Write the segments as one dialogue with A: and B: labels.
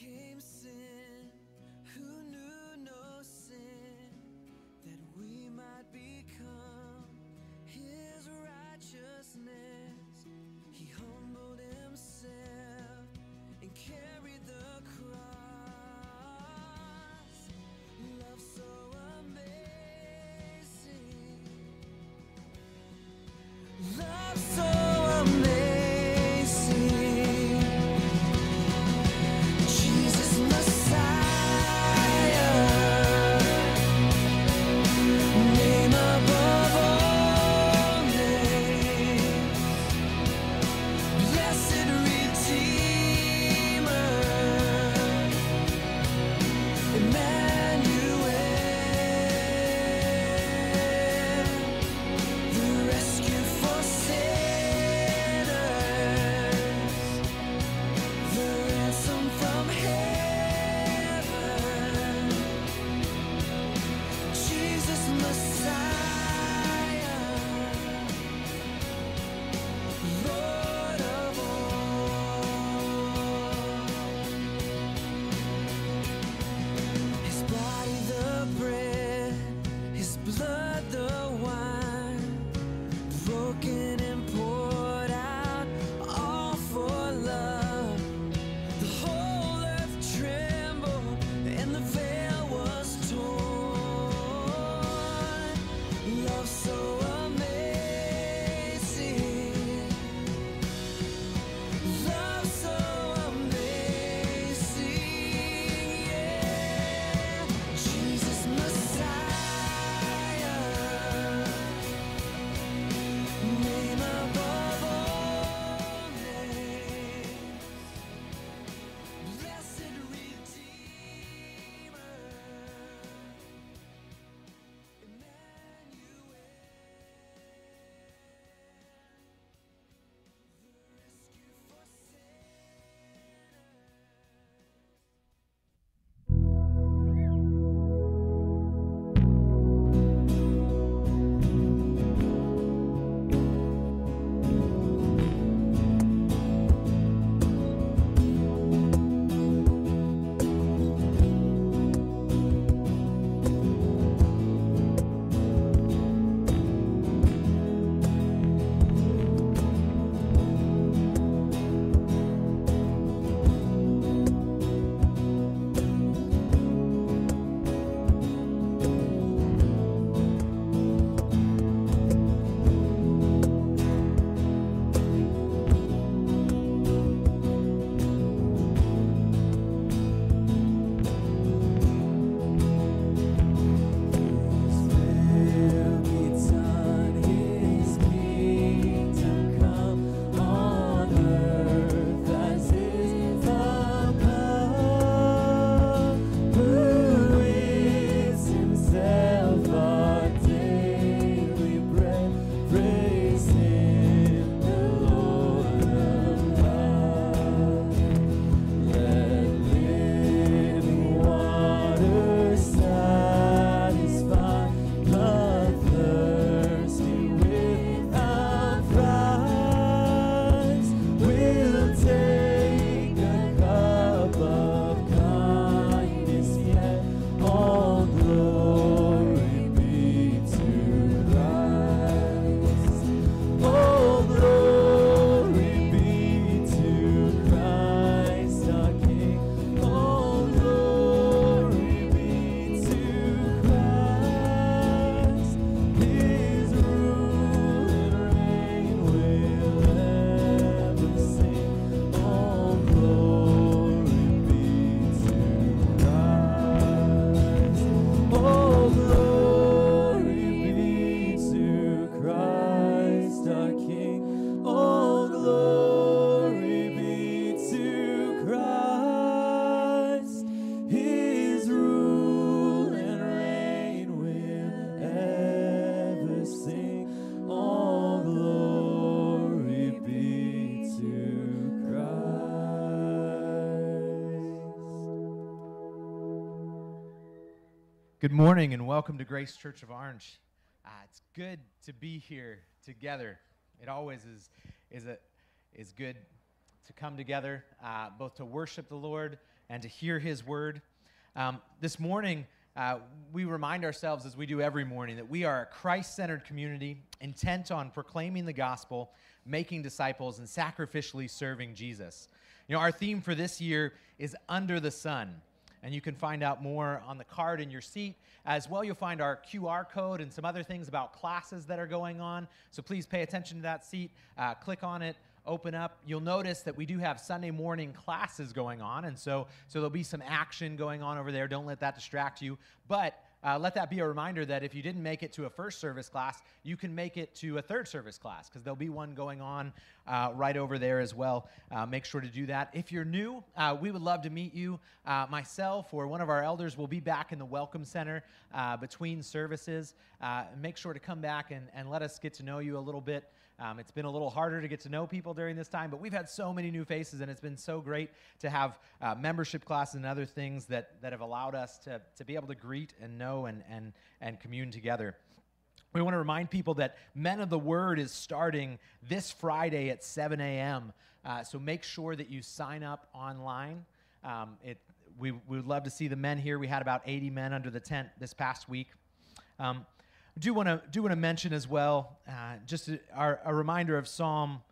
A: became sin. Who knew no sin? That we might become his righteousness. He humbled himself and carried the cross. Love so amazing. Love so
B: Good morning and welcome to Grace Church of Orange. Uh, it's good to be here together. It always is, is, a, is good to come together, uh, both to worship the Lord and to hear His word. Um, this morning, uh, we remind ourselves, as we do every morning, that we are a Christ centered community intent on proclaiming the gospel, making disciples, and sacrificially serving Jesus. You know, our theme for this year is Under the Sun. And you can find out more on the card in your seat. As well, you'll find our QR code and some other things about classes that are going on. So please pay attention to that seat. Uh, click on it, open up. You'll notice that we do have Sunday morning classes going on. And so, so there'll be some action going on over there. Don't let that distract you. But uh, let that be a reminder that if you didn't make it to a first service class, you can make it to a third service class because there'll be one going on uh, right over there as well. Uh, make sure to do that. If you're new, uh, we would love to meet you. Uh, myself or one of our elders will be back in the Welcome Center uh, between services. Make sure to come back and, and let us get to know you a little bit. Um, it's been a little harder to get to know people during this time, but we've had so many new faces, and it's been so great to have uh, membership classes and other things that, that have allowed us to, to be able to greet and know and, and, and commune together. We want to remind people that Men of the Word is starting this Friday at 7 a.m. Uh, so make sure that you sign up online. Um, it, we, we would love to see the men here. We had about 80 men under the tent this past week. Um, do want to do want to mention as well, uh, just a, our, a reminder of Psalm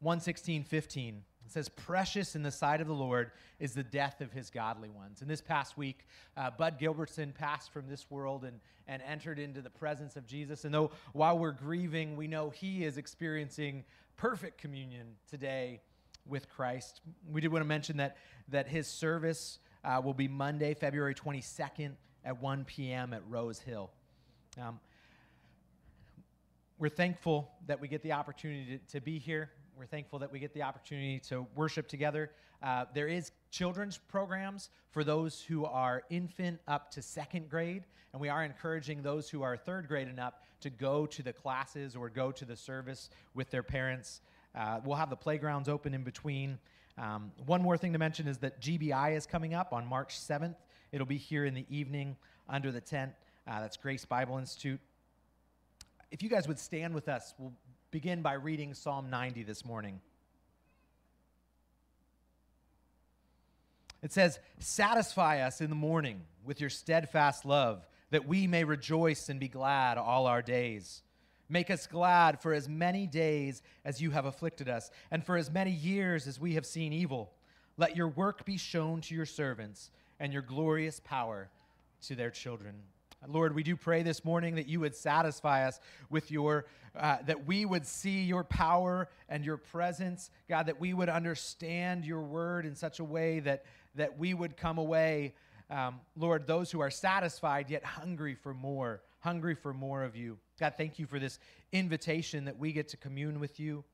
B: 116, 15. It says, Precious in the sight of the Lord is the death of his godly ones. And this past week, uh, Bud Gilbertson passed from this world and, and entered into the presence of Jesus. And though while we're grieving, we know he is experiencing perfect communion today with Christ. We did want to mention that, that his service uh, will be Monday, February 22nd at 1 p.m. at Rose Hill. Um, we're thankful that we get the opportunity to, to be here. We're thankful that we get the opportunity to worship together. Uh, there is children's programs for those who are infant up to second grade, and we are encouraging those who are third grade and up to go to the classes or go to the service with their parents. Uh, we'll have the playgrounds open in between. Um, one more thing to mention is that GBI is coming up on March 7th. It'll be here in the evening under the tent. Uh, that's Grace Bible Institute if you guys would stand with us, we'll begin by reading Psalm 90 this morning. It says, Satisfy us in the morning with your steadfast love, that we may rejoice and be glad all our days. Make us glad for as many days as you have afflicted us, and for as many years as we have seen evil. Let your work be shown to your servants, and your glorious power to their children. Lord, we do pray this morning that you would satisfy us with your, uh, that we would see your power and your presence. God, that we would understand your word in such a way that, that we would come away, um, Lord, those who are satisfied yet hungry for more, hungry for more of you. God, thank you for this invitation that we get to commune with you.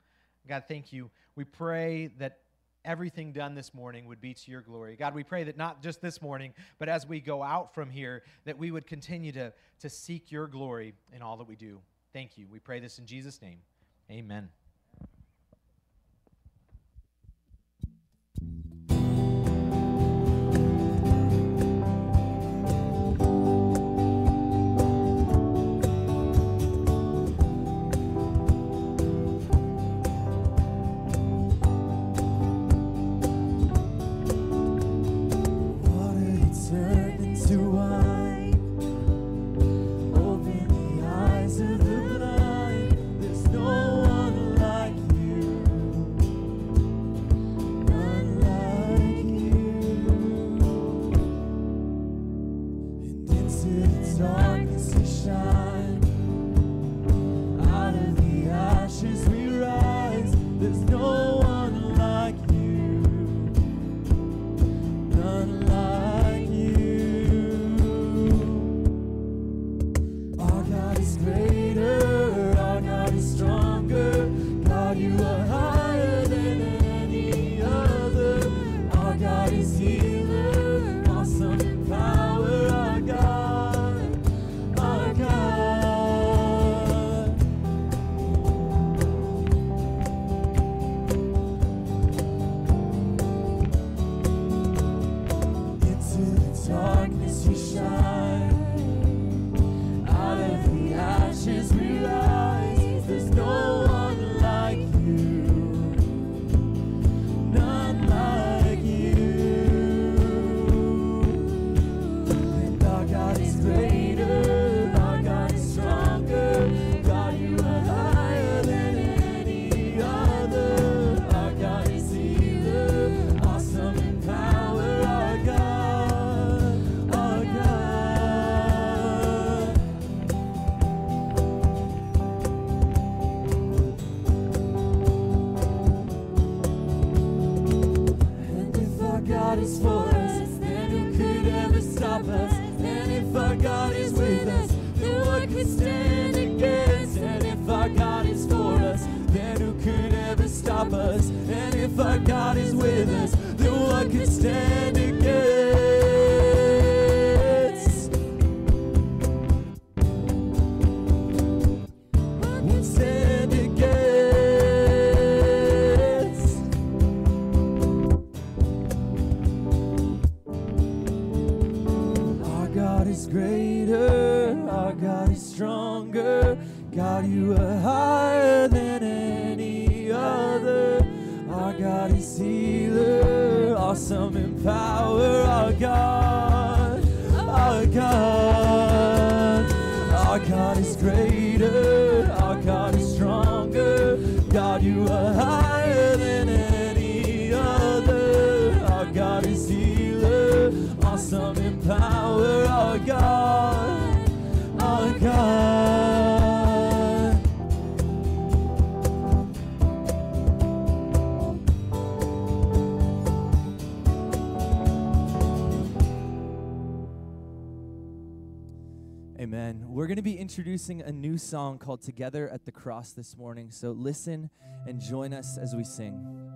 B: God, thank you. We pray that everything done this morning would be to your glory. God, we pray that not just this morning, but as we go out from here, that we would continue to, to seek your glory in all that we do. Thank you. We pray this in Jesus' name. Amen.
C: introducing a new song called Together at the Cross this morning. So listen and join us as we sing.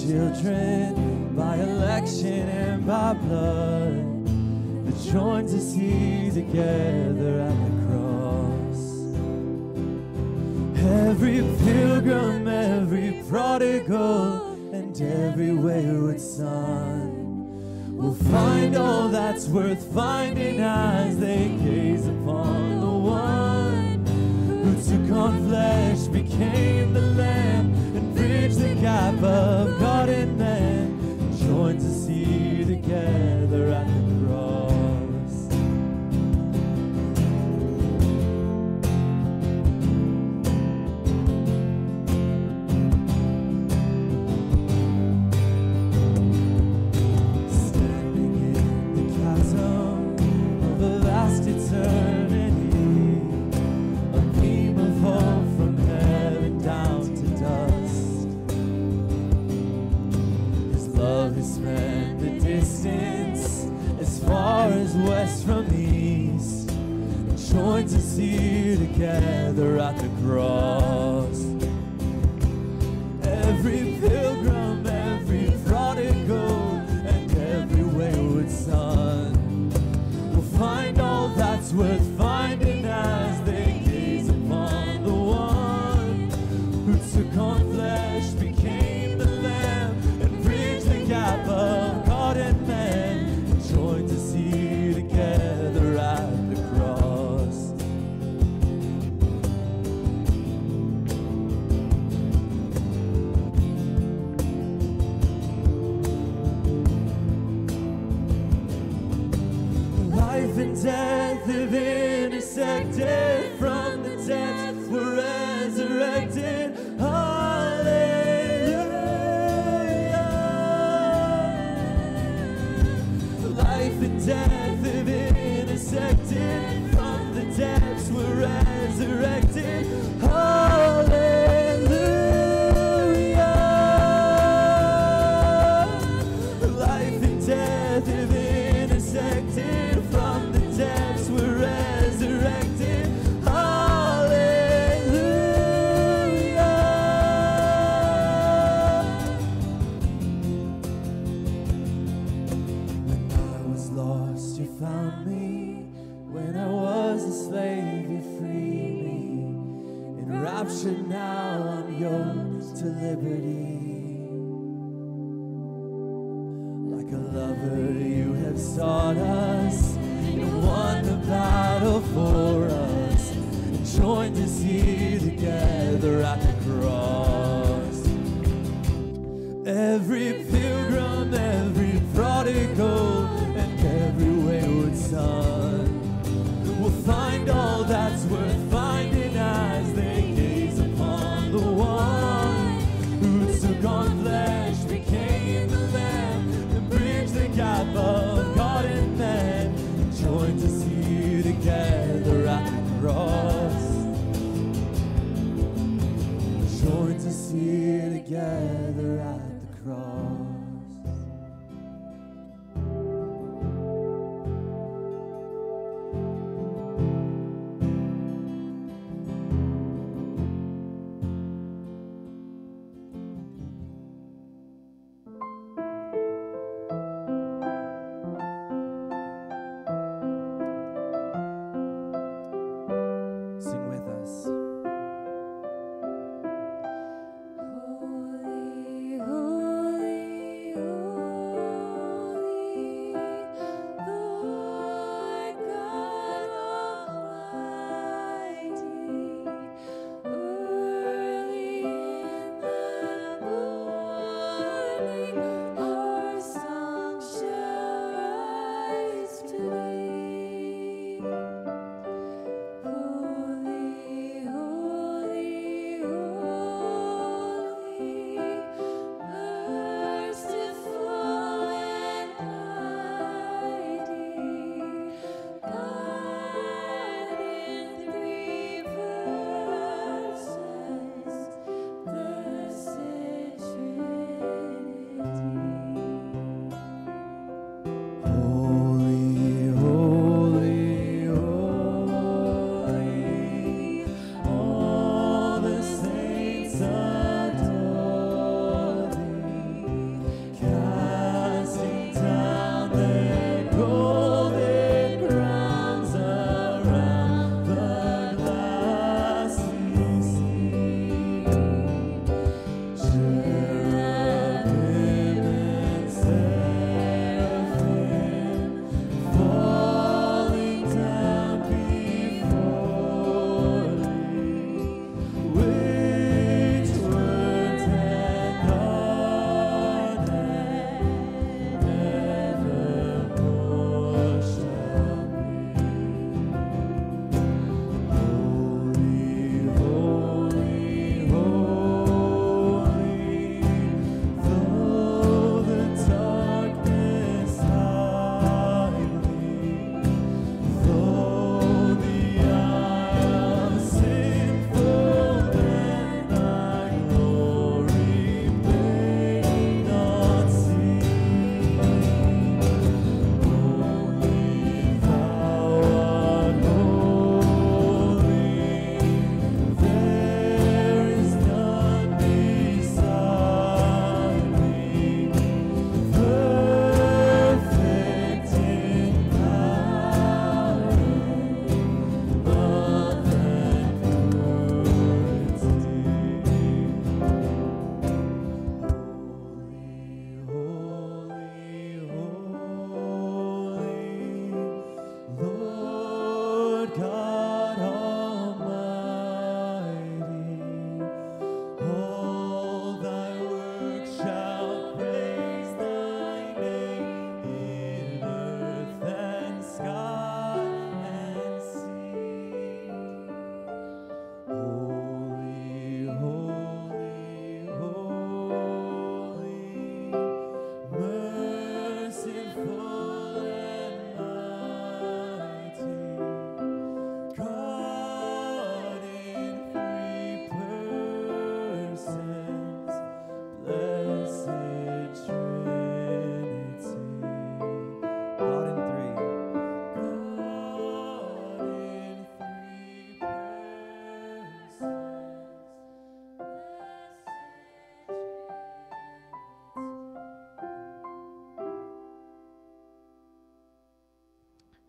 C: children by election and by blood that joins us here together at the cross. Every pilgrim, every prodigal, and every wayward son will find all that's worth finding as they gaze upon the one who took on flesh, became the Lamb and bridge the gap of God in man, joins the here together. west from east, joins us here together at the cross. yeah. delivered.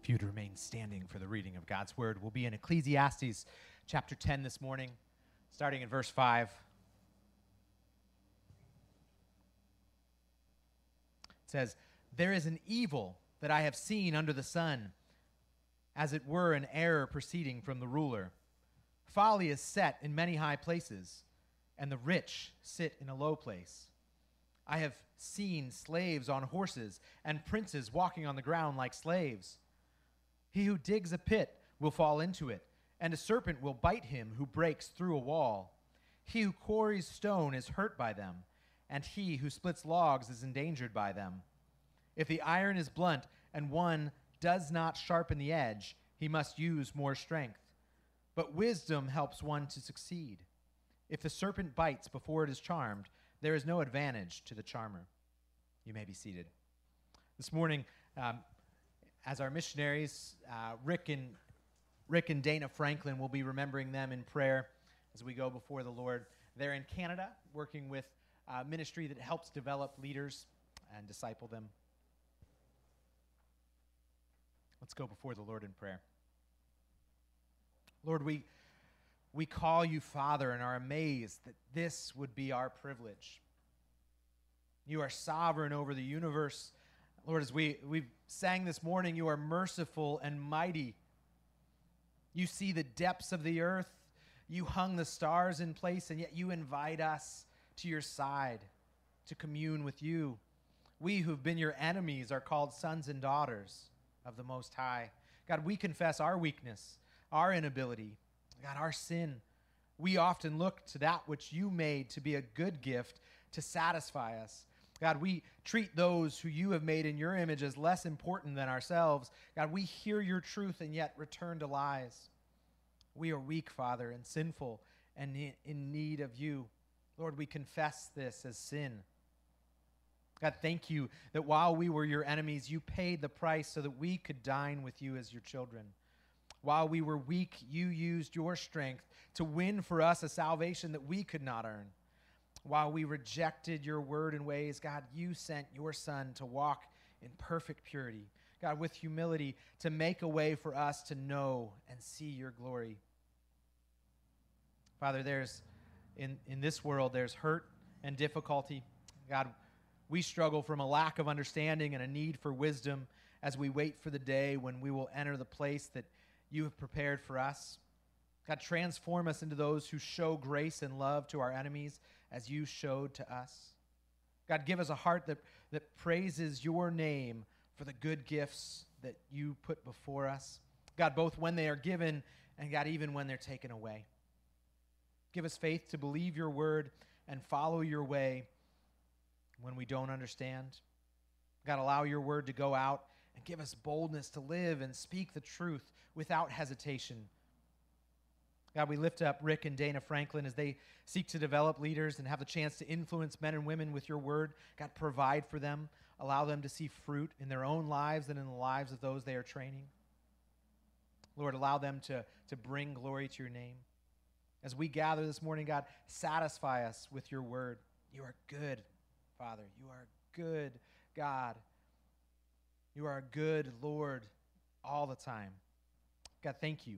B: If you'd remain standing for the reading of God's word, we'll be in Ecclesiastes chapter 10 this morning, starting in verse 5. It says, There is an evil that I have seen under the sun, as it were an error proceeding from the ruler. Folly is set in many high places, and the rich sit in a low place. I have seen slaves on horses, and princes walking on the ground like slaves. He who digs a pit will fall into it, and a serpent will bite him who breaks through a wall. He who quarries stone is hurt by them, and he who splits logs is endangered by them. If the iron is blunt and one does not sharpen the edge, he must use more strength. But wisdom helps one to succeed. If the serpent bites before it is charmed, There is no advantage to the charmer. You may be seated. This morning, um, as our missionaries, uh, Rick and Rick and Dana Franklin will be remembering them in prayer as we go before the Lord. They're in Canada working with a ministry that helps develop leaders and disciple them. Let's go before the Lord in prayer. Lord, we, we call you Father and are amazed that this would be our privilege. You are sovereign over the universe. Lord, as we, we sang this morning, you are merciful and mighty. You see the depths of the earth. You hung the stars in place, and yet you invite us to your side to commune with you. We who've been your enemies are called sons and daughters of the Most High. God, we confess our weakness, our inability, God, our sin. We often look to that which you made to be a good gift to satisfy us. God, we treat those who you have made in your image as less important than ourselves. God, we hear your truth and yet return to lies. We are weak, Father, and sinful and in need of you. Lord, we confess this as sin. God, thank you that while we were your enemies, you paid the price so that we could dine with you as your children. While we were weak, you used your strength to win for us a salvation that we could not earn. While we rejected your word and ways, God, you sent your Son to walk in perfect purity. God, with humility, to make a way for us to know and see your glory. Father, there's in, in this world, there's hurt and difficulty. God, we struggle from a lack of understanding and a need for wisdom as we wait for the day when we will enter the place that you have prepared for us. God, transform us into those who show grace and love to our enemies as you showed to us. God, give us a heart that, that praises your name for the good gifts that you put before us. God, both when they are given and God, even when they're taken away. Give us faith to believe your word and follow your way when we don't understand. God, allow your word to go out and give us boldness to live and speak the truth without hesitation. God, we lift up Rick and Dana Franklin as they seek to develop leaders and have the chance to influence men and women with your word. God, provide for them. Allow them to see fruit in their own lives and in the lives of those they are training. Lord, allow them to, to bring glory to your name. As we gather this morning, God, satisfy us with your word. You are good, Father. You are good, God. You are a good Lord all the time. God, thank you.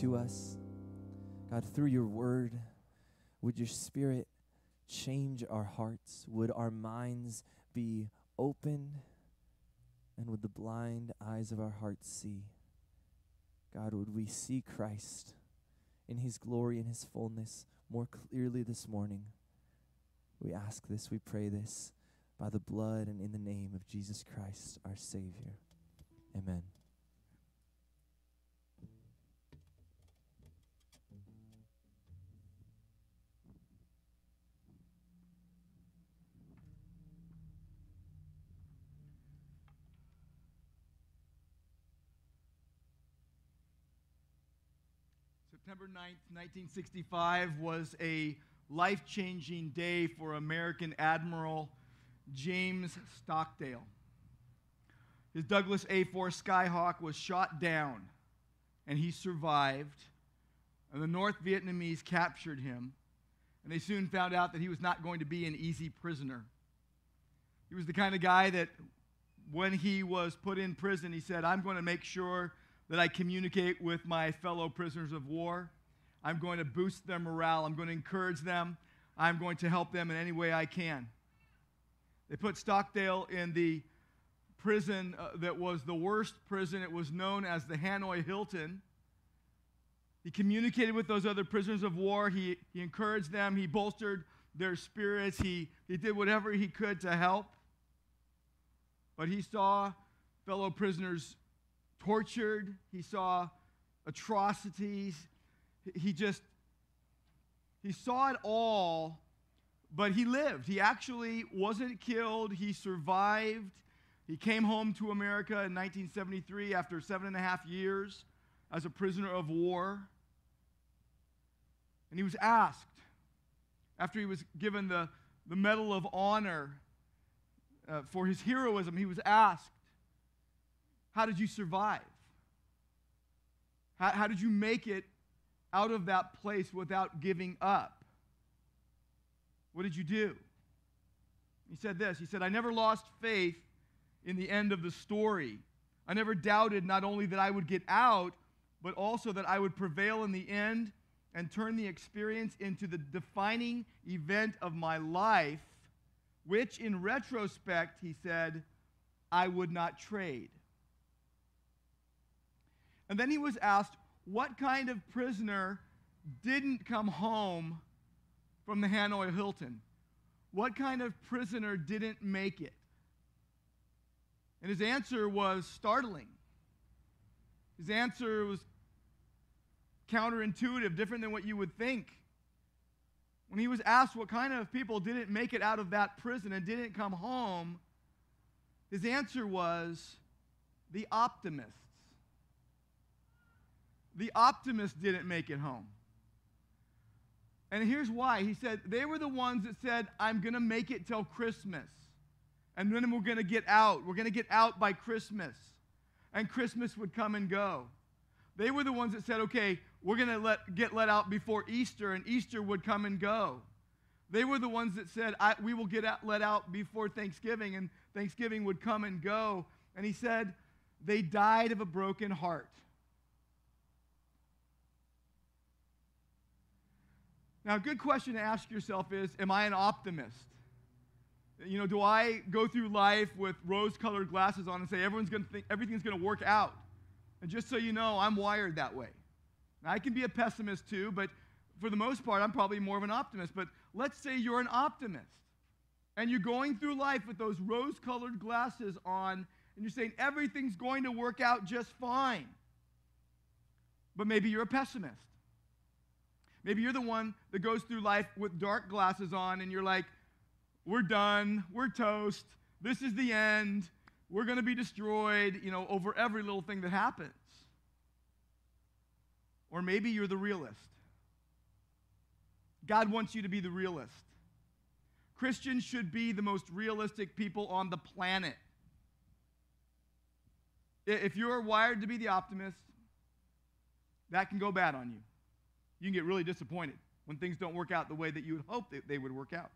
D: To
C: us. God, through your word, would your spirit change our hearts? Would our minds be open? And would the blind eyes of our hearts see? God, would we see Christ in his glory and his fullness more clearly this morning? We ask this, we pray this by the blood and in the name of Jesus Christ, our Savior. Amen.
E: September 9th, 1965 was a life changing day for American Admiral James Stockdale. His Douglas A 4 Skyhawk was shot down and he survived. And the North Vietnamese captured him. And they soon found out that he was not going to be an easy prisoner. He was the kind of guy that when he was put in prison, he said, I'm going to make sure that I communicate with my fellow prisoners of war. I'm going to boost their morale. I'm going to encourage them. I'm going to help them in any way I can. They put Stockdale in the prison uh, that was the worst prison. It was known as the Hanoi Hilton. He communicated with those other prisoners of war. He, he encouraged them. He bolstered their spirits. He, he did whatever he could to help. But he saw fellow prisoners tortured. He saw atrocities. He just, he saw it all, but he lived. He actually wasn't killed. He survived. He came home to America in 1973 after seven and a half years as a prisoner of war. And he was asked, after he was given the, the Medal of Honor uh, for his heroism, he was asked, How did you survive? How, how did you make it out of that place without giving up? What did you do? He said this He said, I never lost faith in the end of the story. I never doubted not only that I would get out, but also that I would prevail in the end and turn the experience into the defining event of my life, which in retrospect, he said, I would not trade. And then he was asked, What kind of prisoner didn't come home from the Hanoi Hilton? What kind of prisoner didn't make it? And his answer was startling. His answer was counterintuitive, different than what you would think. When he was asked what kind of people didn't make it out of that prison and didn't come home, his answer was the optimists. The optimist didn't make it home. And here's why. He said they were the ones that said, I'm going to make it till Christmas. And then we're going to get out. We're going to get out by Christmas. And Christmas would come and go. They were the ones that said, okay, we're going to let, get let out before Easter, and Easter would come and go. They were the ones that said, we will get out, let out before Thanksgiving, and Thanksgiving would come and go. And he said, they died of a broken heart. Now, a good question to ask yourself is Am I an optimist? You know, do I go through life with rose colored glasses on and say everyone's gonna think everything's going to work out? And just so you know, I'm wired that way. Now, I can be a pessimist too, but for the most part, I'm probably more of an optimist. But let's say you're an optimist and you're going through life with those rose colored glasses on and you're saying everything's going to work out just fine. But maybe you're a pessimist. Maybe you're the one that goes through life with dark glasses on and you're like, we're done, we're toast, this is the end, we're going to be destroyed, you know, over every little thing that happens. Or maybe you're the realist. God wants you to be the realist. Christians should be the most realistic people on the planet. If you're wired to be the optimist, that can go bad on you. You can get really disappointed when things don't work out the way that you would hope that they would work out.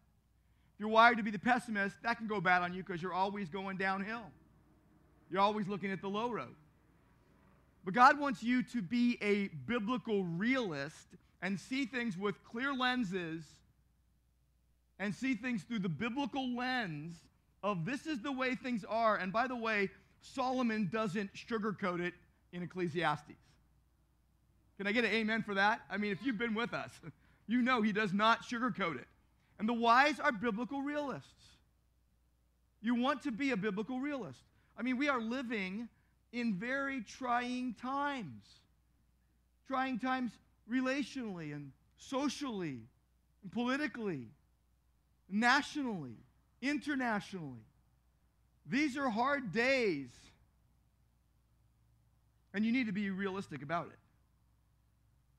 E: If you're wired to be the pessimist, that can go bad on you because you're always going downhill. You're always looking at the low road. But God wants you to be a biblical realist and see things with clear lenses and see things through the biblical lens of this is the way things are. And by the way, Solomon doesn't sugarcoat it in Ecclesiastes. Can I get an amen for that? I mean, if you've been with us, you know he does not sugarcoat it. And the wise are biblical realists. You want to be a biblical realist. I mean, we are living in very trying times. Trying times relationally and socially and politically, nationally, internationally. These are hard days. And you need to be realistic about it.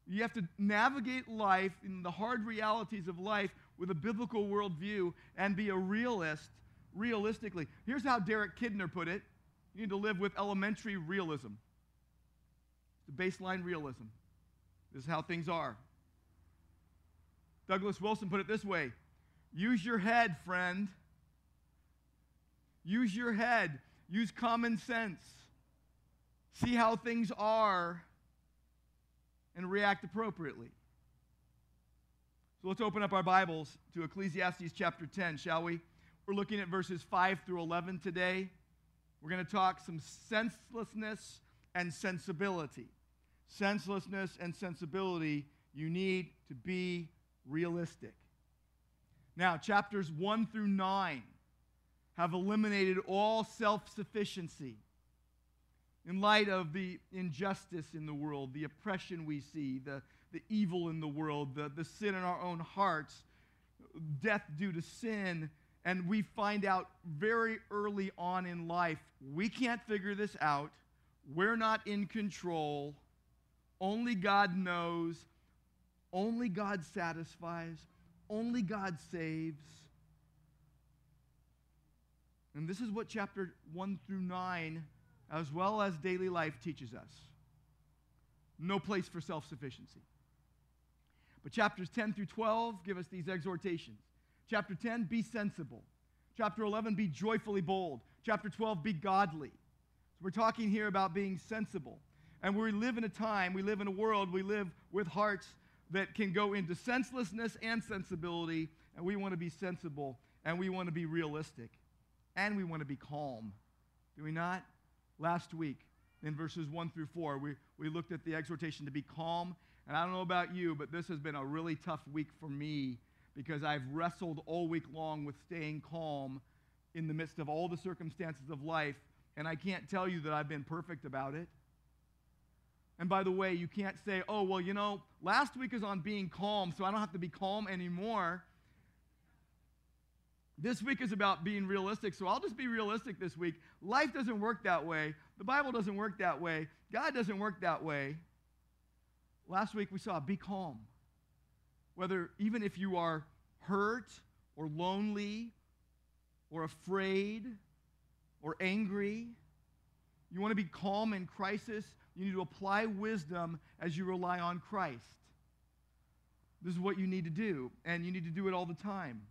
E: You have to navigate life in the hard realities of life with a biblical worldview and be a realist realistically. Here's how Derek Kidner put it you need to live with elementary realism. The baseline realism. This is how things are. Douglas Wilson put it this way use your head, friend. Use your head. Use common sense. See how things are and react appropriately. So let's open up our Bibles to Ecclesiastes chapter 10, shall we? We're looking at verses 5 through 11 today. We're going to talk some senselessness and sensibility. Senselessness and sensibility, you need to be realistic. Now, chapters 1 through 9 have eliminated all self sufficiency in light of the injustice in the world, the oppression we see, the, the evil in the world, the, the sin in our own hearts, death due to sin, and we find out very early on in life we can't figure this out. We're not in control. Only God knows. Only God satisfies. Only God saves. And this is what chapter 1 through 9, as well as daily life, teaches us. No place for self sufficiency. But chapters 10 through 12 give us these exhortations. Chapter 10, be sensible. Chapter 11, be joyfully bold. Chapter 12, be godly. So we're talking here about being sensible. And we live in a time, we live in a world, we live with hearts that can go into senselessness and sensibility, and we want to be sensible, and we want to be realistic, and we want to be calm. Do we not? Last week, in verses 1 through 4, we, we looked at the exhortation to be calm. And I don't know about you, but this has been a really tough week for me because I've wrestled all week long with staying calm in the midst of all the circumstances of life. And I can't tell you that I've been perfect about it. And by the way, you can't say, oh, well, you know, last week is on being calm, so I don't have to be calm anymore. This week is about being realistic, so I'll just be realistic this week. Life doesn't work that way. The Bible doesn't work that way. God doesn't work that way. Last week we saw be calm. Whether, even if you are hurt or lonely or afraid or angry, you want to be calm in crisis, you need to apply wisdom as you rely on Christ. This is what you need to do, and you need to do it all the time.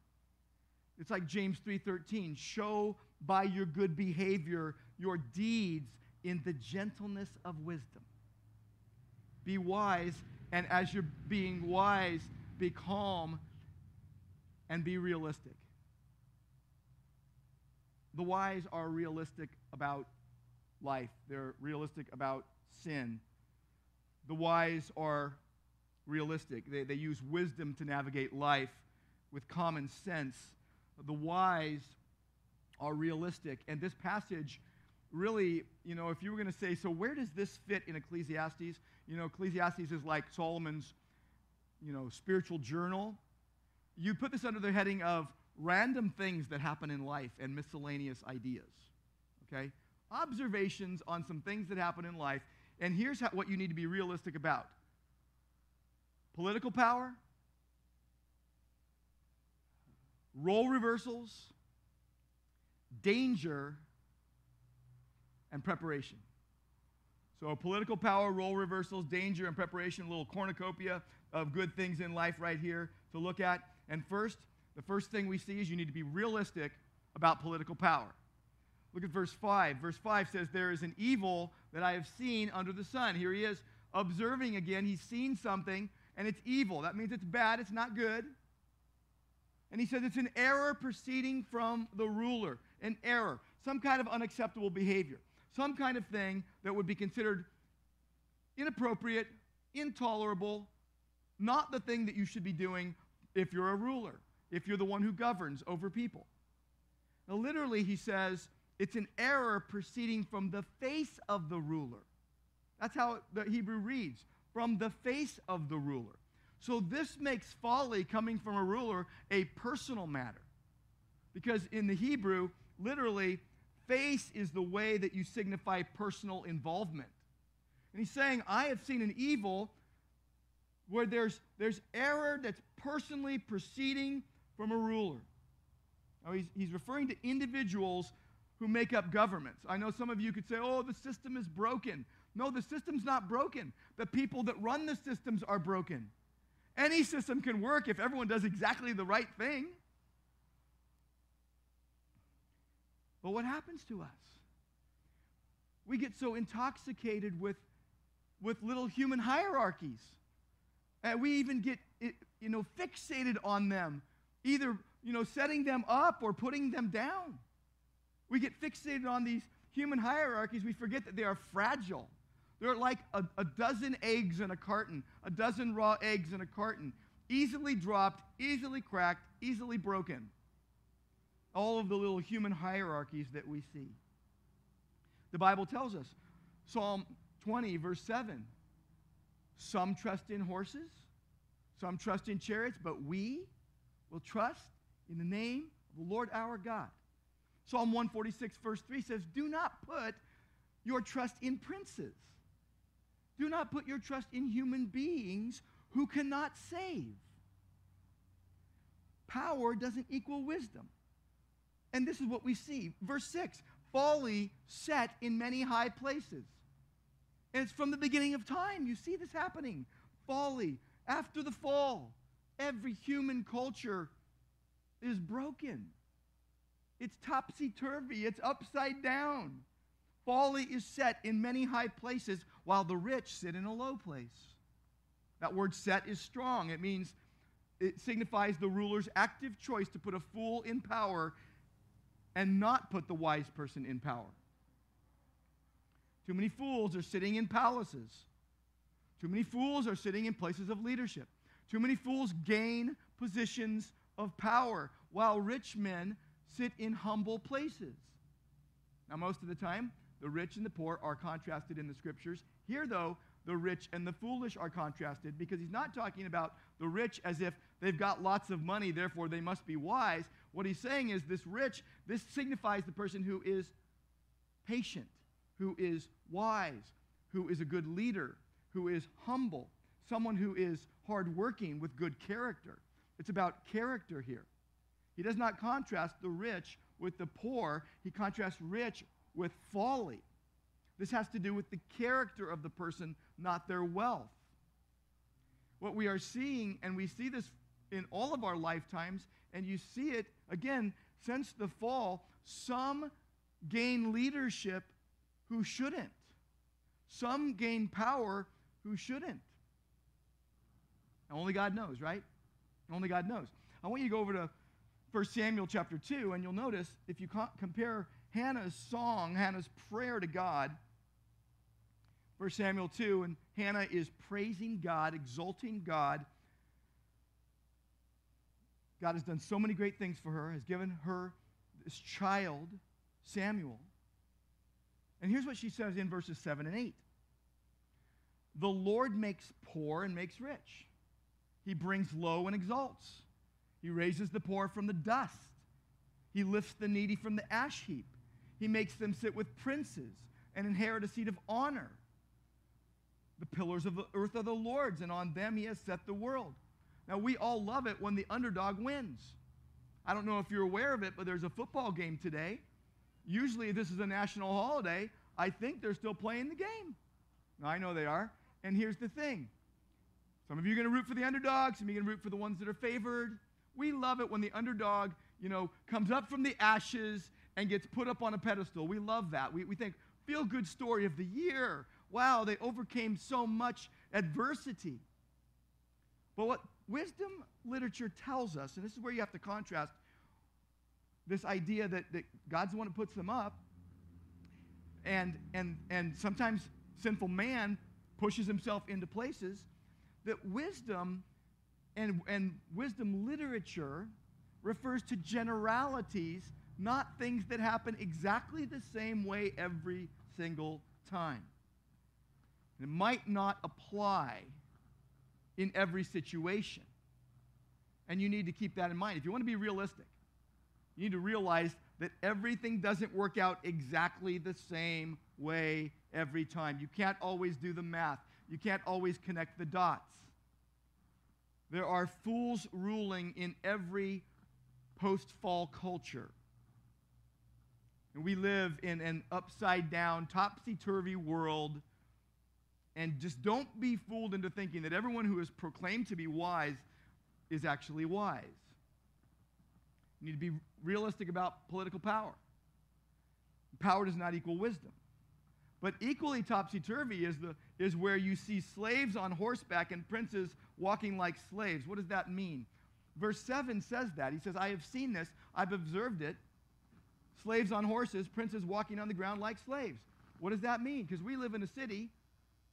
E: It's like James 3:13, show by your good behavior your deeds in the gentleness of wisdom. Be wise, and as you're being wise, be calm and be realistic. The wise are realistic about life, they're realistic about sin. The wise are realistic, they, they use wisdom to navigate life with common sense. The wise are realistic. And this passage really, you know, if you were going to say, so where does this fit in Ecclesiastes? You know, Ecclesiastes is like Solomon's, you know, spiritual journal. You put this under the heading of random things that happen in life and miscellaneous ideas. Okay? Observations on some things that happen in life. And here's how, what you need to be realistic about political power, role reversals, danger, and preparation. So, political power, role reversals, danger, and preparation, a little cornucopia of good things in life right here to look at. And first, the first thing we see is you need to be realistic about political power. Look at verse 5. Verse 5 says, There is an evil that I have seen under the sun. Here he is observing again. He's seen something, and it's evil. That means it's bad, it's not good. And he says it's an error proceeding from the ruler. An error. Some kind of unacceptable behavior. Some kind of thing that would be considered inappropriate, intolerable, not the thing that you should be doing if you're a ruler, if you're the one who governs over people. Now, literally, he says it's an error proceeding from the face of the ruler. That's how the Hebrew reads from the face of the ruler. So, this makes folly coming from a ruler a personal matter. Because in the Hebrew, literally, face is the way that you signify personal involvement. And he's saying, I have seen an evil where there's, there's error that's personally proceeding from a ruler. Now, he's, he's referring to individuals who make up governments. I know some of you could say, oh, the system is broken. No, the system's not broken. The people that run the systems are broken. Any system can work if everyone does exactly the right thing. But what happens to us? We get so intoxicated with, with little human hierarchies. And we even get you know, fixated on them, either you know, setting them up or putting them down. We get fixated on these human hierarchies. We forget that they are fragile. They're like a, a dozen eggs in a carton, a dozen raw eggs in a carton, easily dropped, easily cracked, easily broken. All of the little human hierarchies that we see. The Bible tells us, Psalm 20, verse 7 some trust in horses, some trust in chariots, but we will trust in the name of the Lord our God. Psalm 146, verse 3 says, Do not put your trust in princes. Do not put your trust in human beings who cannot save. Power doesn't equal wisdom. And this is what we see. Verse 6 folly set in many high places. And it's from the beginning of time. You see this happening. Folly. After the fall, every human culture is broken. It's topsy turvy, it's upside down. Folly is set in many high places, while the rich sit in a low place. That word set is strong. It means it signifies the ruler's active choice to put a fool in power and not put the wise person in power. Too many fools are sitting in palaces. Too many fools are sitting in places of leadership. Too many fools gain positions of power, while rich men sit in humble places. Now, most of the time, the rich and the poor are contrasted in the scriptures. Here, though, the rich and the foolish are contrasted because he's not talking about the rich as if they've got lots of money, therefore they must be wise. What he's saying is this rich, this signifies the person who is patient, who is wise, who is a good leader, who is humble, someone who is hardworking with good character. It's about character here. He does not contrast the rich with the poor, he contrasts rich with folly. This has to do with the character of the person, not their wealth. What we are seeing, and we see this in all of our lifetimes, and you see it again since the fall, some gain leadership who shouldn't. Some gain power who shouldn't. Only God knows, right? Only God knows. I want you to go over to 1 Samuel chapter 2, and you'll notice if you co- compare Hannah's song, Hannah's prayer to God, 1 Samuel 2, and Hannah is praising God, exalting God. God has done so many great things for her, has given her this child, Samuel. And here's what she says in verses 7 and 8 The Lord makes poor and makes rich, He brings low and exalts. He raises the poor from the dust, He lifts the needy from the ash heap. He makes them sit with princes and inherit a seat of honor. The pillars of the earth are the Lord's, and on them He has set the world. Now, we all love it when the underdog wins. I don't know if you're aware of it, but there's a football game today. Usually, this is a national holiday. I think they're still playing the game. I know they are. And here's the thing some of you are going to root for the underdog, some of you are going to root for the ones that are favored. We love it when the underdog, you know, comes up from the ashes and gets put up on a pedestal. We love that. We, we think, feel good story of the year. Wow, they overcame so much adversity. But what wisdom literature tells us, and this is where you have to contrast this idea that, that God's the one who puts them up, and, and, and sometimes sinful man pushes himself into places, that wisdom and, and wisdom literature refers to generalities, not things that happen exactly the same way every single time. It might not apply in every situation. And you need to keep that in mind. If you want to be realistic, you need to realize that everything doesn't work out exactly the same way every time. You can't always do the math, you can't always connect the dots. There are fools ruling in every post fall culture. And we live in an upside down, topsy turvy world. And just don't be fooled into thinking that everyone who is proclaimed to be wise is actually wise. You need to be realistic about political power. Power does not equal wisdom. But equally topsy turvy is, the, is where you see slaves on horseback and princes walking like slaves. What does that mean? Verse 7 says that. He says, I have seen this, I've observed it. Slaves on horses, princes walking on the ground like slaves. What does that mean? Because we live in a city,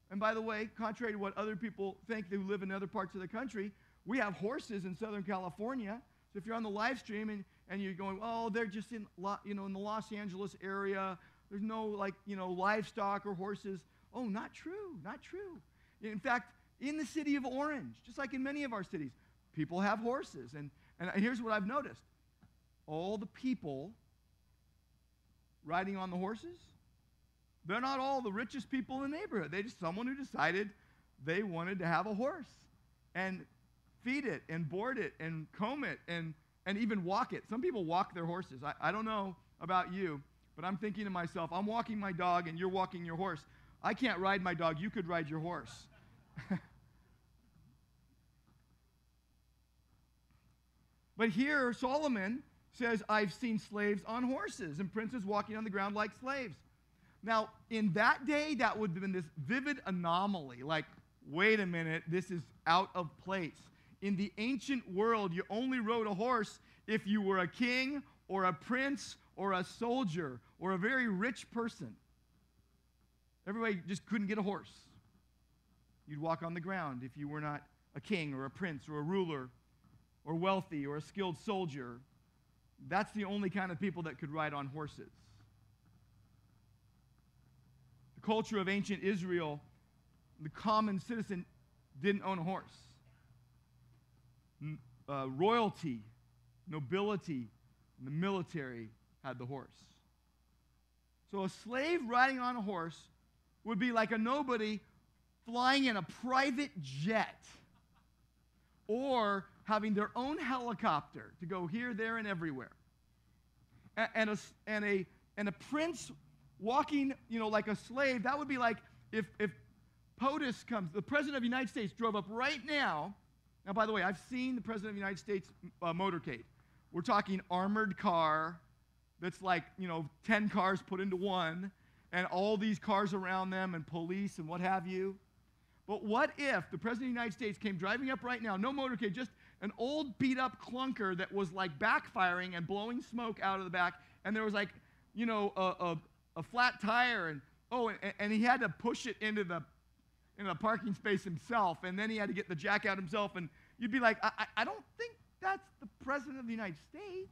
E: and by the way, contrary to what other people think who live in other parts of the country, we have horses in Southern California. So if you're on the live stream and, and you're going, oh, they're just in, you know, in the Los Angeles area, there's no like, you know, livestock or horses. Oh, not true, not true. In fact, in the city of Orange, just like in many of our cities, people have horses. And, and here's what I've noticed all the people riding on the horses, they're not all the richest people in the neighborhood. They're just someone who decided they wanted to have a horse and feed it and board it and comb it and, and even walk it. Some people walk their horses. I, I don't know about you, but I'm thinking to myself, I'm walking my dog and you're walking your horse. I can't ride my dog. You could ride your horse. but here, Solomon says, I've seen slaves on horses and princes walking on the ground like slaves. Now, in that day, that would have been this vivid anomaly. Like, wait a minute, this is out of place. In the ancient world, you only rode a horse if you were a king or a prince or a soldier or a very rich person. Everybody just couldn't get a horse. You'd walk on the ground if you were not a king or a prince or a ruler or wealthy or a skilled soldier. That's the only kind of people that could ride on horses. The culture of ancient Israel, the common citizen didn't own a horse. Uh, royalty, nobility, and the military had the horse. So a slave riding on a horse would be like a nobody flying in a private jet or having their own helicopter to go here, there, and everywhere. A- And a, and a, and a prince walking, you know, like a slave, that would be like if, if POTUS comes, the President of the United States drove up right now. Now, by the way, I've seen the President of the United States uh, motorcade. We're talking armored car that's like, you know, 10 cars put into one, and all these cars around them, and police and what have you. But what if the President of the United States came driving up right now, no motorcade, just an old beat up clunker that was like backfiring and blowing smoke out of the back, and there was like, you know, a, a, a flat tire, and oh, and, and he had to push it into the into the parking space himself, and then he had to get the jack out himself, and you'd be like, I, I, I don't think that's the President of the United States.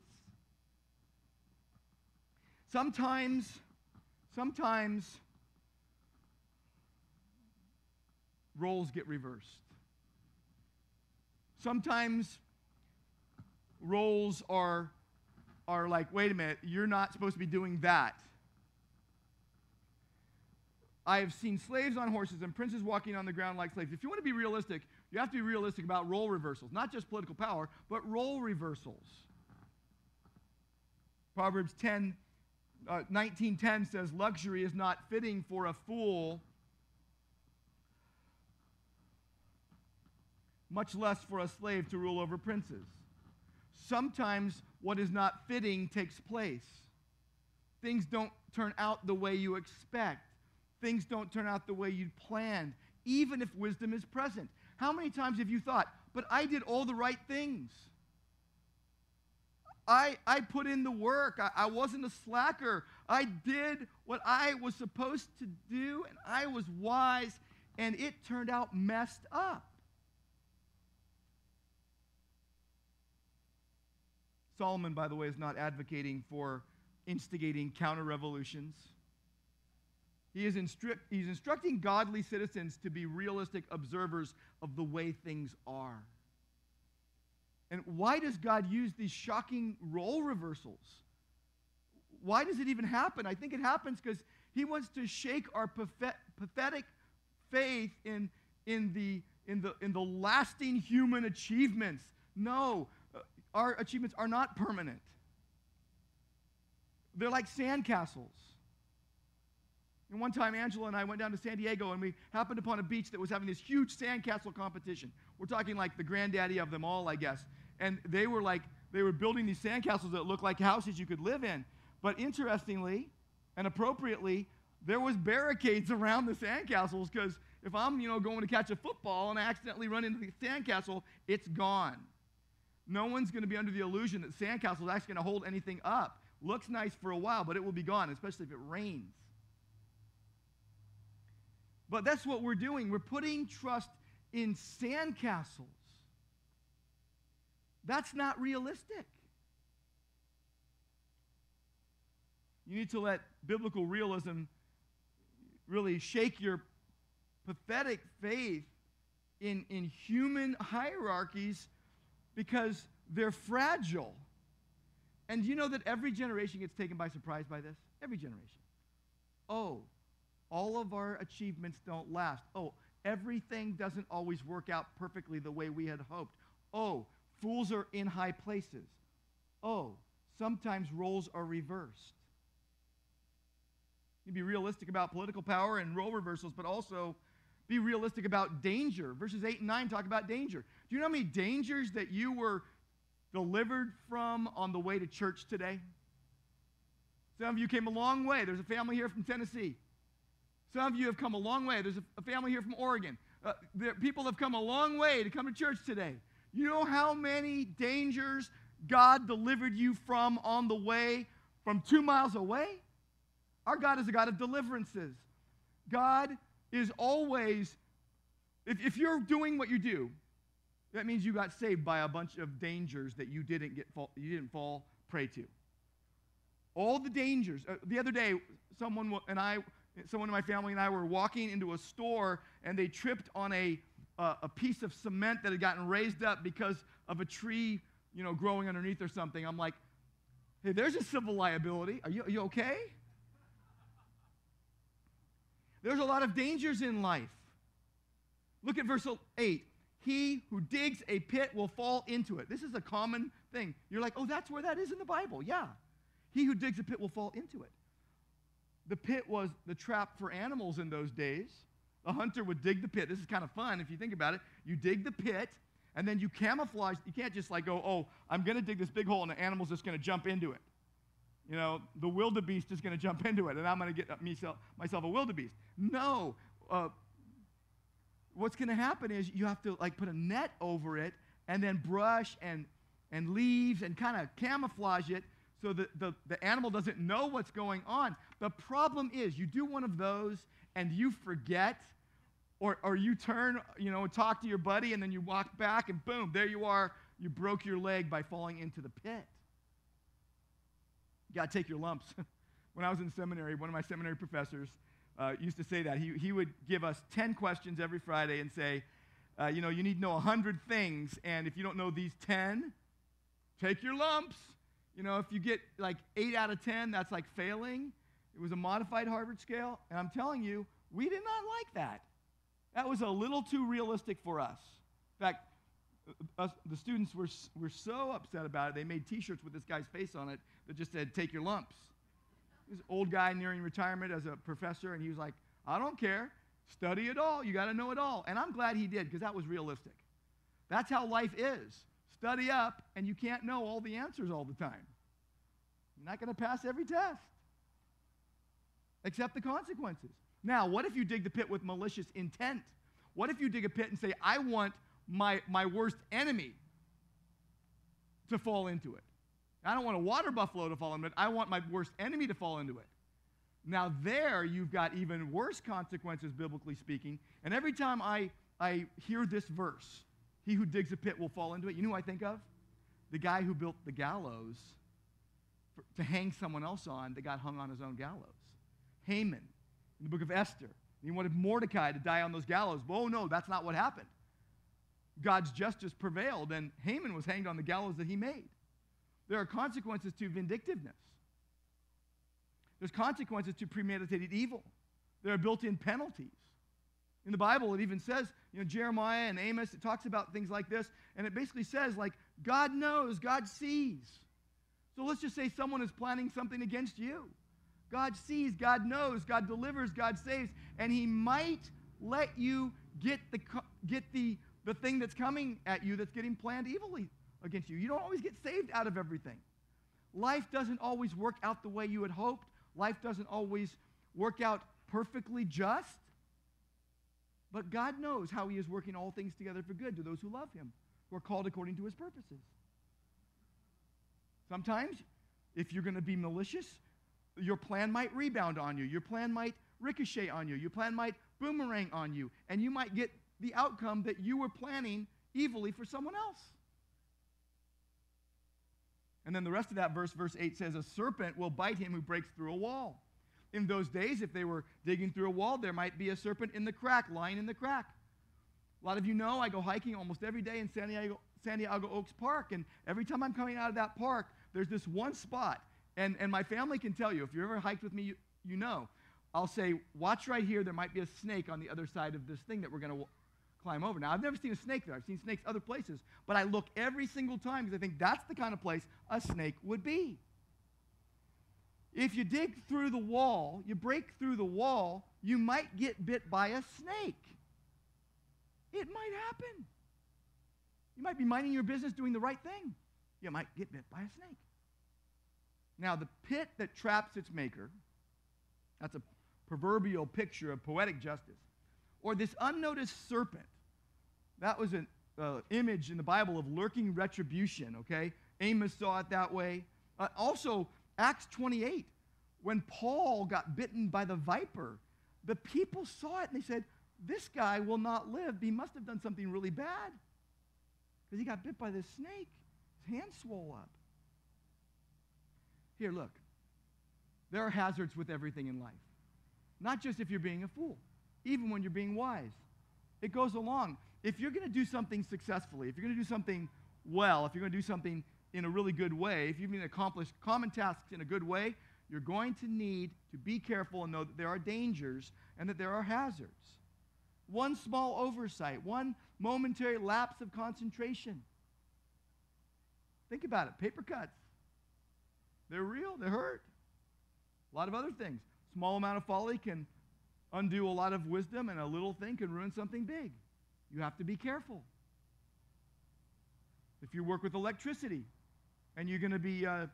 E: Sometimes, sometimes roles get reversed. Sometimes roles are, are like, wait a minute, you're not supposed to be doing that. I have seen slaves on horses and princes walking on the ground like slaves. If you want to be realistic, you have to be realistic about role reversals, not just political power, but role reversals. Proverbs 10, uh, 1910 says, Luxury is not fitting for a fool, much less for a slave to rule over princes. Sometimes what is not fitting takes place. things don't turn out the way you expect. Things don't turn out the way you'd planned, even if wisdom is present. How many times have you thought, but I did all the right things? I, I put in the work. I, I wasn't a slacker. I did what I was supposed to do, and I was wise, and it turned out messed up. Solomon, by the way, is not advocating for instigating counter revolutions. He is instru- he's instructing godly citizens to be realistic observers of the way things are. And why does God use these shocking role reversals? Why does it even happen? I think it happens because he wants to shake our pathetic faith in, in, the, in, the, in the lasting human achievements. No, our achievements are not permanent. They're like sandcastles. And one time, Angela and I went down to San Diego and we happened upon a beach that was having this huge sandcastle competition. We're talking like the granddaddy of them all, I guess. And they were like, they were building these sandcastles that looked like houses you could live in. But interestingly and appropriately, there was barricades around the sandcastles because if I'm, you know, going to catch a football and I accidentally run into the sandcastle, it's gone. No one's going to be under the illusion that sandcastle is actually going to hold anything up. Looks nice for a while, but it will be gone, especially if it rains. But that's what we're doing. We're putting trust in sandcastles. That's not realistic. You need to let biblical realism really shake your pathetic faith in, in human hierarchies because they're fragile. And you know that every generation gets taken by surprise by this? Every generation. Oh, all of our achievements don't last. Oh, everything doesn't always work out perfectly the way we had hoped. Oh, fools are in high places. Oh, sometimes roles are reversed. You be realistic about political power and role reversals, but also be realistic about danger. Verses 8 and 9 talk about danger. Do you know how many dangers that you were delivered from on the way to church today? Some of you came a long way. There's a family here from Tennessee. Some of you have come a long way. There's a, family here from Oregon. Uh, there, people have come a long way to come to church today. You know how many dangers God delivered you from on the way from two miles away? Our God is a God of deliverances. God is always, if, if you're doing what you do, that means you got saved by a bunch of dangers that you didn't get fall, you didn't fall prey to. All the dangers. Uh, the other day, someone and I, someone in my family and I were walking into a store and they tripped on a uh, a piece of cement that had gotten raised up because of a tree, you know, growing underneath or something. I'm like, hey, there's a civil liability. Are you, are you okay? There's a lot of dangers in life. Look at verse 8. He who digs a pit will fall into it. This is a common thing. You're like, oh, that's where that is in the Bible. Yeah. He who digs a pit will fall into it. The pit was the trap for animals in those days. The hunter would dig the pit. This is kind of fun if you think about it. You dig the pit, and then you camouflage. You can't just like go, oh, I'm going to dig this big hole, and the animal's just going to jump into it. You know, the wildebeest is going to jump into it, and I'm going to get myself, myself a wildebeest. No. Uh, what's going to happen is you have to like put a net over it, and then brush and and leaves and kind of camouflage it so that the, the animal doesn't know what's going on. The problem is you do one of those and you forget, or, or you turn, you know, talk to your buddy, and then you walk back, and boom, there you are. You broke your leg by falling into the pit. You got to take your lumps. when I was in seminary, one of my seminary professors uh, used to say that. He, he would give us 10 questions every Friday and say, uh, you know, you need to know 100 things, and if you don't know these 10, take your lumps. You know, if you get like 8 out of 10, that's like failing. It was a modified Harvard scale, and I'm telling you, we did not like that. That was a little too realistic for us. In fact, us, the students were, were so upset about it, they made t shirts with this guy's face on it that just said, Take your lumps. This old guy nearing retirement as a professor, and he was like, I don't care. Study it all. You got to know it all. And I'm glad he did because that was realistic. That's how life is. Study up, and you can't know all the answers all the time. You're not going to pass every test. accept the consequences. Now, what if you dig the pit with malicious intent? What if you dig a pit and say, I want my, my worst enemy to fall into it? I don't want a water buffalo to fall into it. I want my worst enemy to fall into it. Now, there you've got even worse consequences, biblically speaking. And every time I, I hear this verse, he who digs a pit will fall into it, you know who I think of? The guy who built the gallows for, to hang someone else on that got hung on his own gallows. Haman in the book of Esther. He wanted Mordecai to die on those gallows. But oh no, that's not what happened. God's justice prevailed, and Haman was hanged on the gallows that he made. There are consequences to vindictiveness. There's consequences to premeditated evil. There are built in penalties. In the Bible, it even says, you know, Jeremiah and Amos, it talks about things like this, and it basically says, like, God knows, God sees. So let's just say someone is planning something against you. God sees, God knows, God delivers, God saves, and He might let you get the, get the, the thing that's coming at you that's getting planned evilly against you. You don't always get saved out of everything. Life doesn't always work out the way you had hoped. Life doesn't always work out perfectly just. But God knows how He is working all things together for good to those who love Him, who are called according to His purposes. Sometimes, if you're going to be malicious, your plan might rebound on you. Your plan might ricochet on you. Your plan might boomerang on you. And you might get the outcome that you were planning evilly for someone else. And then the rest of that verse, verse 8 says, A serpent will bite him who breaks through a wall. In those days, if they were digging through a wall, there might be a serpent in the crack, lying in the crack. A lot of you know I go hiking almost every day in Santiago, San Diego Oaks Park, and every time I'm coming out of that park, there's this one spot. And, and my family can tell you, if you ever hiked with me, you, you know. I'll say, watch right here, there might be a snake on the other side of this thing that we're going to climb over. Now, I've never seen a snake there. I've seen snakes other places, but I look every single time because I think that's the kind of place a snake would be. If you dig through the wall, you break through the wall, you might get bit by a snake. It might happen. You might be minding your business doing the right thing. You might get bit by a snake. Now, the pit that traps its maker, that's a proverbial picture of poetic justice. Or this unnoticed serpent, that was an uh, image in the Bible of lurking retribution, okay? Amos saw it that way. Uh, also, Acts 28, when Paul got bitten by the viper, the people saw it and they said, This guy will not live. He must have done something really bad because he got bit by this snake. His hand swole up. Here, look. There are hazards with everything in life. Not just if you're being a fool, even when you're being wise. It goes along. If you're going to do something successfully, if you're going to do something well, if you're going to do something in a really good way, if you're going to accomplish common tasks in a good way, you're going to need to be careful and know that there are dangers and that there are hazards. One small oversight, one momentary lapse of concentration. Think about it paper cuts. They're real, they hurt. A lot of other things. Small amount of folly can undo a lot of wisdom, and a little thing can ruin something big. You have to be careful. If you work with electricity and you're going to be, uh,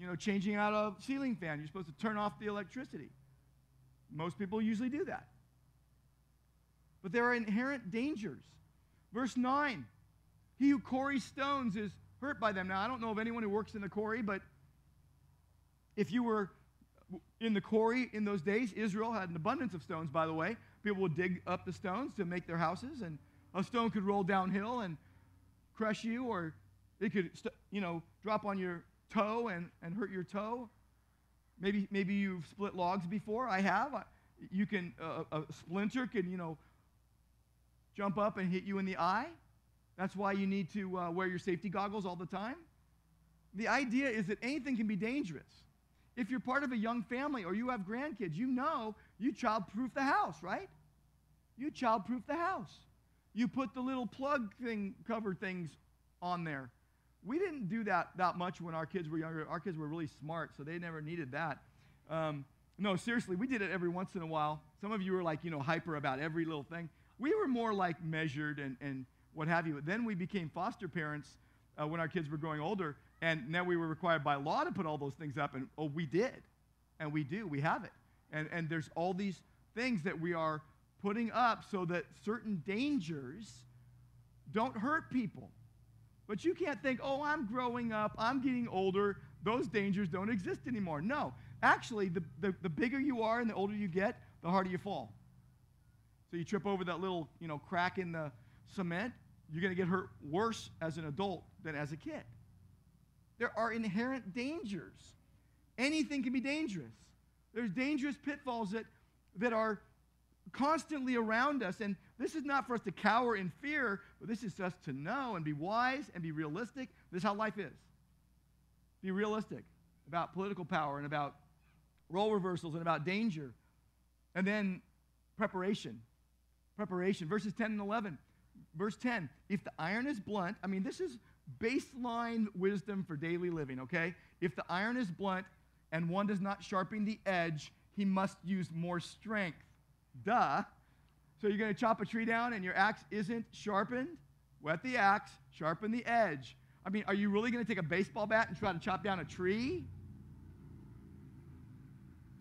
E: you know, changing out a ceiling fan, you're supposed to turn off the electricity. Most people usually do that. But there are inherent dangers. Verse 9 He who quarries stones is hurt by them. Now, I don't know of anyone who works in the quarry, but if you were in the quarry in those days, Israel had an abundance of stones, by the way. People would dig up the stones to make their houses, and a stone could roll downhill and crush you, or it could, you know, drop on your toe and, and hurt your toe. Maybe, maybe you've split logs before. I have. You can, uh, a splinter can, you know, jump up and hit you in the eye. That's why you need to uh, wear your safety goggles all the time. The idea is that anything can be dangerous. If you're part of a young family or you have grandkids, you know you childproof the house, right? You childproof the house. You put the little plug thing cover things on there. We didn't do that that much when our kids were younger. Our kids were really smart, so they never needed that. Um, no, seriously, we did it every once in a while. Some of you were like, you know, hyper about every little thing. We were more like measured and, and what have you. But then we became foster parents uh, when our kids were growing older, and now we were required by law to put all those things up, and oh, we did. And we do. We have it. And, and there's all these things that we are putting up so that certain dangers don't hurt people. But you can't think, oh, I'm growing up, I'm getting older, those dangers don't exist anymore. No, actually, the, the, the bigger you are and the older you get, the harder you fall. So you trip over that little, you know, crack in the cement, you're going to get hurt worse as an adult than as a kid. There are inherent dangers. Anything can be dangerous. There's dangerous pitfalls that, that are constantly around us. And this is not for us to cower in fear, but this is for us to know and be wise and be realistic. This is how life is. Be realistic about political power and about role reversals and about danger. And then preparation. Preparation. Verses 10 and 11. Verse 10 If the iron is blunt, I mean, this is baseline wisdom for daily living, okay? If the iron is blunt and one does not sharpen the edge, he must use more strength. Duh. So you're going to chop a tree down and your axe isn't sharpened? Wet the axe, sharpen the edge. I mean, are you really going to take a baseball bat and try to chop down a tree?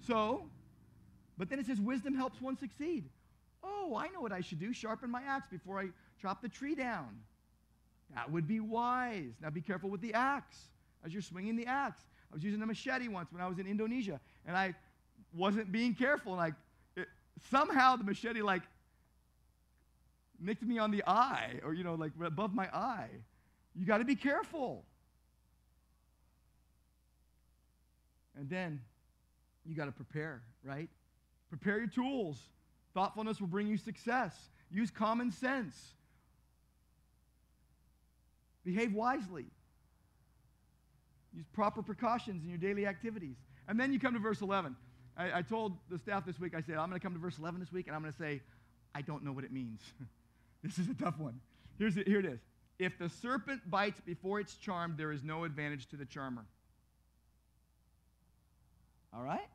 E: So, but then it says wisdom helps one succeed. Oh, I know what I should do. Sharpen my axe before I chop the tree down. That would be wise. Now be careful with the axe as you're swinging the axe. I was using a machete once when I was in Indonesia, and I wasn't being careful, Like somehow the machete like nicked me on the eye, or you know, like above my eye. You got to be careful. And then you got to prepare, right? Prepare your tools. Thoughtfulness will bring you success. Use common sense. Behave wisely. Use proper precautions in your daily activities. And then you come to verse 11. I, I told the staff this week, I said, I'm going to come to verse 11 this week, and I'm going to say, I don't know what it means. this is a tough one. Here's here it is. If the serpent bites before it's charmed, there is no advantage to the charmer. All right?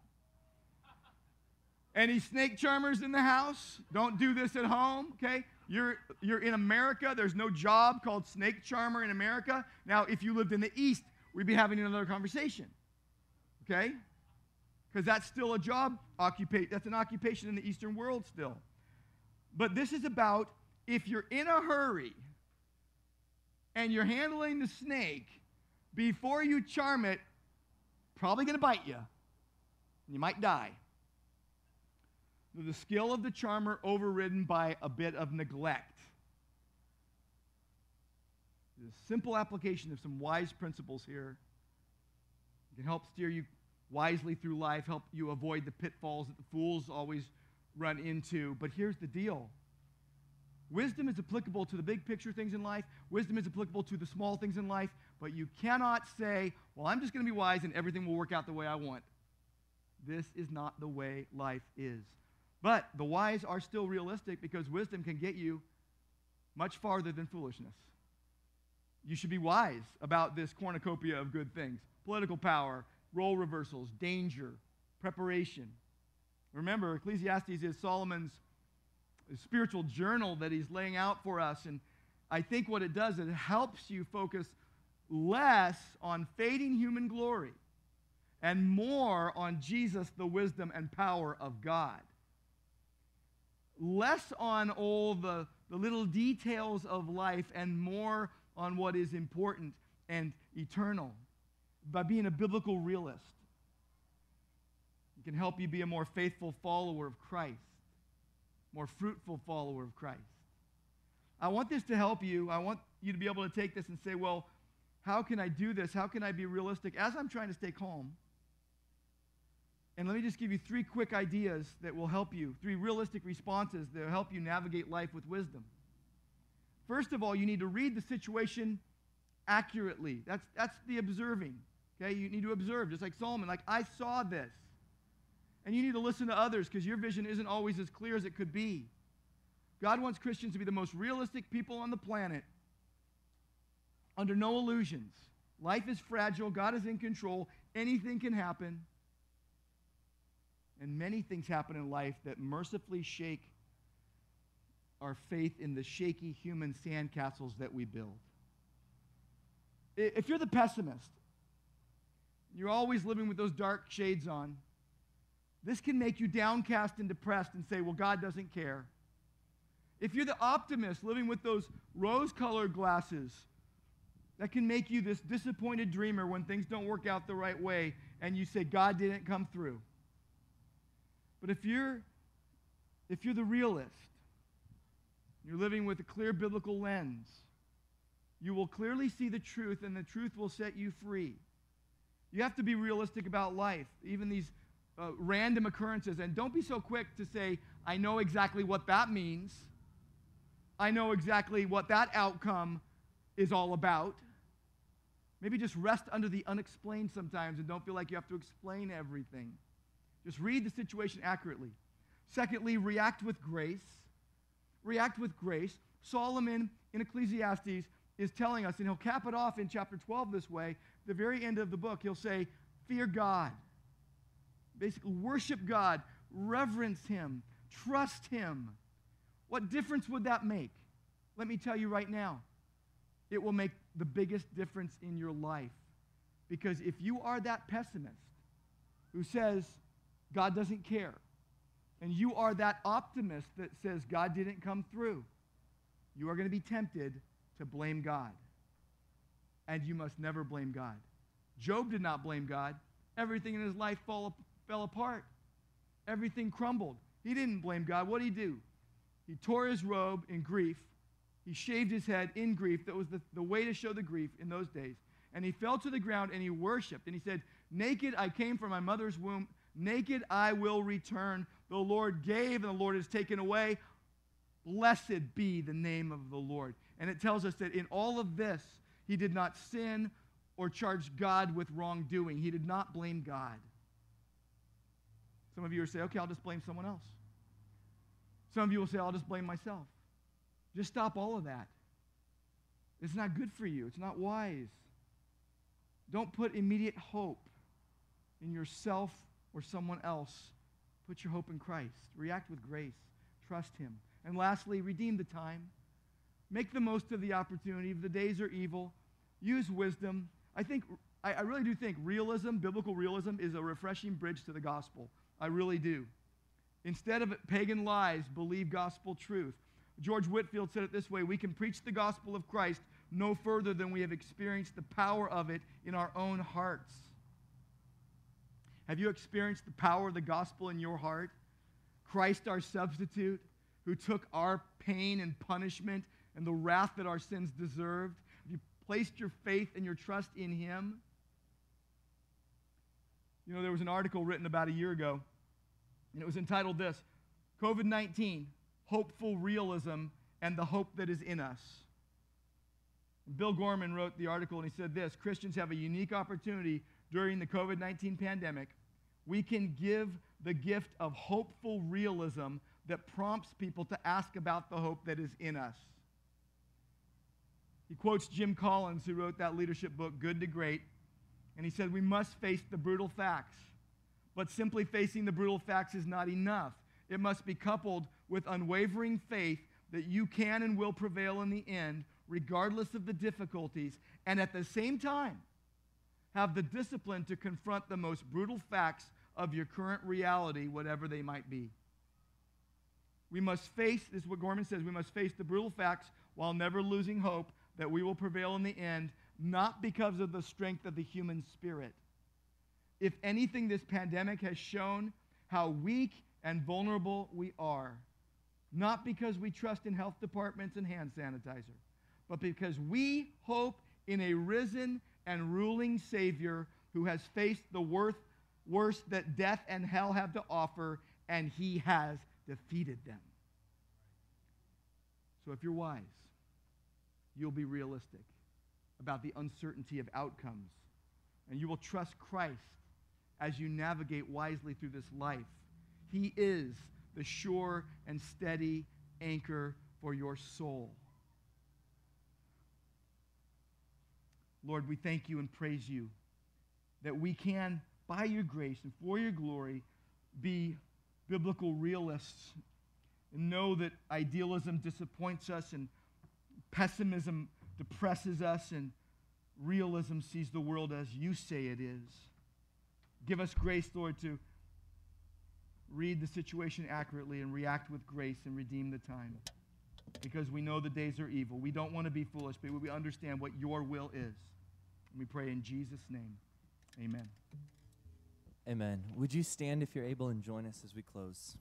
E: Any snake charmers in the house? Don't do this at home, okay? You're, you're in America. There's no job called snake charmer in America. Now, if you lived in the East, we'd be having another conversation, okay? Because that's still a job occupation. That's an occupation in the Eastern world still. But this is about if you're in a hurry and you're handling the snake, before you charm it, probably going to bite you. You might die. The skill of the charmer overridden by a bit of neglect. A simple application of some wise principles here. It can help steer you wisely through life, help you avoid the pitfalls that the fools always run into. But here's the deal wisdom is applicable to the big picture things in life, wisdom is applicable to the small things in life, but you cannot say, well, I'm just going to be wise and everything will work out the way I want. This is not the way life is. But the wise are still realistic because wisdom can get you much farther than foolishness. You should be wise about this cornucopia of good things political power, role reversals, danger, preparation. Remember, Ecclesiastes is Solomon's spiritual journal that he's laying out for us. And I think what it does, is it helps you focus less on fading human glory and more on Jesus, the wisdom and power of God. Less on all the, the little details of life and more on what is important and eternal by being a biblical realist. It can help you be a more faithful follower of Christ, more fruitful follower of Christ. I want this to help you. I want you to be able to take this and say, well, how can I do this? How can I be realistic as I'm trying to stay calm? And let me just give you three quick ideas that will help you, three realistic responses that will help you navigate life with wisdom. First of all, you need to read the situation accurately. That's, that's the observing. Okay? You need to observe, just like Solomon. Like, I saw this. And you need to listen to others because your vision isn't always as clear as it could be. God wants Christians to be the most realistic people on the planet under no illusions. Life is fragile, God is in control, anything can happen. And many things happen in life that mercifully shake our faith in the shaky human sandcastles that we build. If you're the pessimist, you're always living with those dark shades on, this can make you downcast and depressed and say, well, God doesn't care. If you're the optimist living with those rose colored glasses, that can make you this disappointed dreamer when things don't work out the right way and you say, God didn't come through. But if you're if you're the realist, you're living with a clear biblical lens, you will clearly see the truth and the truth will set you free. You have to be realistic about life, even these uh, random occurrences. And don't be so quick to say, I know exactly what that means. I know exactly what that outcome is all about. Maybe just rest under the unexplained sometimes and don't feel like you have to explain everything. Just read the situation accurately. Secondly, react with grace. React with grace. Solomon in Ecclesiastes is telling us, and he'll cap it off in chapter 12 this way, the very end of the book, he'll say, Fear God. Basically, worship God, reverence Him, trust Him. What difference would that make? Let me tell you right now, it will make the biggest difference in your life. Because if you are that pessimist who says God doesn't care, and you are that optimist that says God didn't come through, you are going to be tempted to blame God. And you must never blame God. Job did not blame God. Everything in his life fall, fell apart, everything crumbled. He didn't blame God. What did he do? He tore his robe in grief. He shaved his head in grief. That was the, the way to show the grief in those days. And he fell to the ground and he worshiped. And he said, Naked I came from my mother's womb. Naked I will return. The Lord gave and the Lord has taken away. Blessed be the name of the Lord. And it tells us that in all of this, he did not sin or charge God with wrongdoing. He did not blame God. Some of you will say, okay, I'll just blame someone else. Some of you will say, I'll just blame myself. Just stop all of that. It's not good for you, it's not wise. Don't put immediate hope in yourself or someone else. Put your hope in Christ. React with grace. Trust Him. And lastly, redeem the time. Make the most of the opportunity. The days are evil, use wisdom. I think, I, I really do think realism, biblical realism, is a refreshing bridge to the gospel. I really do. Instead of pagan lies, believe gospel truth. George Whitefield said it this way We can preach the gospel of Christ no further than we have experienced the power of it in our own hearts. Have you experienced the power of the gospel in your heart? Christ, our substitute, who took our pain and punishment and the wrath that our sins deserved. Have you placed your faith and your trust in him? You know, there was an article written about a year ago, and it was entitled This COVID 19 Hopeful Realism and the Hope That Is in Us. Bill Gorman wrote the article and he said this Christians have a unique opportunity during the COVID 19 pandemic. We can give the gift of hopeful realism that prompts people to ask about the hope that is in us. He quotes Jim Collins, who wrote that leadership book, Good to Great, and he said, We must face the brutal facts. But simply facing the brutal facts is not enough. It must be coupled with unwavering faith that you can and will prevail in the end, regardless of the difficulties, and at the same time, have the discipline to confront the most brutal facts of your current reality, whatever they might be. We must face, this is what Gorman says, we must face the brutal facts while never losing hope that we will prevail in the end, not because of the strength of the human spirit. If anything, this pandemic has shown how weak and vulnerable we are, not because we trust in health departments and hand sanitizer, but because we hope in a risen and ruling Savior who has faced the worth, worst that death and hell have to offer, and he has defeated them. So if you're wise, you'll be realistic about the uncertainty of outcomes, and you will trust Christ as you navigate wisely through this life. He is the sure and steady anchor for your soul. Lord, we thank you and praise you that we can, by your grace and for your glory, be biblical realists and know that idealism disappoints us and pessimism depresses us and realism sees the world as you say it is. Give us grace, Lord, to read the situation accurately and react with grace and redeem the time. Because we know the days are evil. We don't want to be foolish, but we understand what your will is. And we pray in Jesus' name. Amen.
C: Amen. Would you stand if you're able and join us as we close?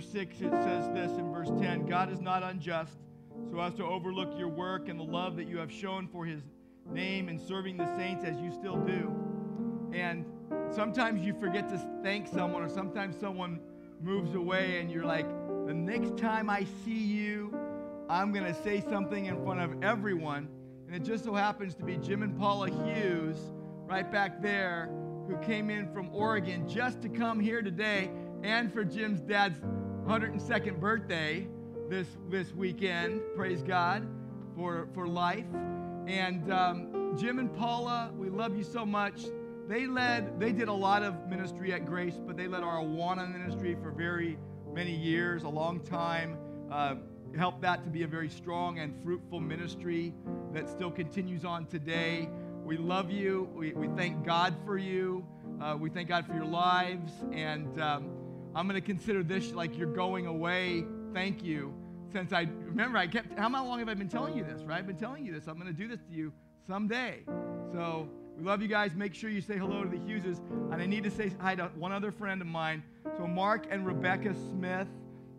E: Chapter 6, it says this in verse 10 God is not unjust so as to overlook your work and the love that you have shown for his name in serving the saints as you still do. And sometimes you forget to thank someone, or sometimes someone moves away and you're like, the next time I see you, I'm going to say something in front of everyone. And it just so happens to be Jim and Paula Hughes right back there who came in from Oregon just to come here today and for Jim's dad's 102nd birthday this, this weekend. Praise God for, for life. And um, Jim and Paula, we love you so much. They led, they did a lot of ministry at Grace, but they led our Awana ministry for very many years, a long time. Uh, helped that to be a very strong and fruitful ministry that still continues on today. We love you. We, we thank God for you. Uh, we thank God for your lives. And um, I'm going to consider this like you're going away. Thank you. Since I remember, I kept, how long have I been telling you this, right? I've been telling you this. I'm going to do this to you someday. So we love you guys. Make sure you say hello to the Hugheses. And I need to say hi to one other friend of mine. So Mark and Rebecca Smith,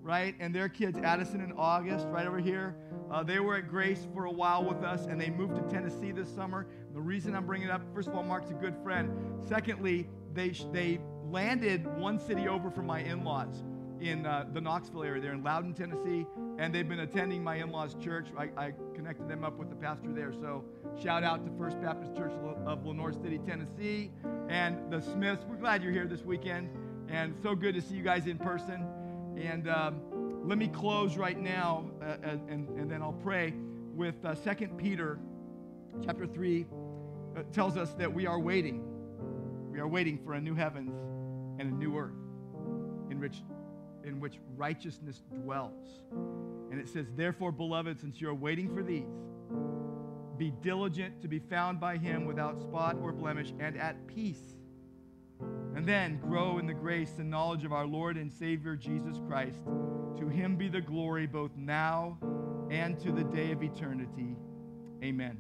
E: right? And their kids, Addison and August, right over here. Uh, they were at Grace for a while with us, and they moved to Tennessee this summer. The reason I'm bringing it up, first of all, Mark's a good friend. Secondly, they, they landed one city over from my in-laws in uh, the Knoxville area. They're in Loudon, Tennessee, and they've been attending my in-laws' church. I, I connected them up with the pastor there. So shout out to First Baptist Church of Lenoir City, Tennessee, and the Smiths. We're glad you're here this weekend, and so good to see you guys in person. And um, let me close right now, uh, and, and then I'll pray with uh, 2 Peter chapter 3 uh, tells us that we are waiting. We are waiting for a new heavens and a new earth in which, in which righteousness dwells. And it says, Therefore, beloved, since you are waiting for these, be diligent to be found by him without spot or blemish and at peace. And then grow in the grace and knowledge of our Lord and Savior Jesus Christ. To him be the glory both now and to the day of eternity. Amen.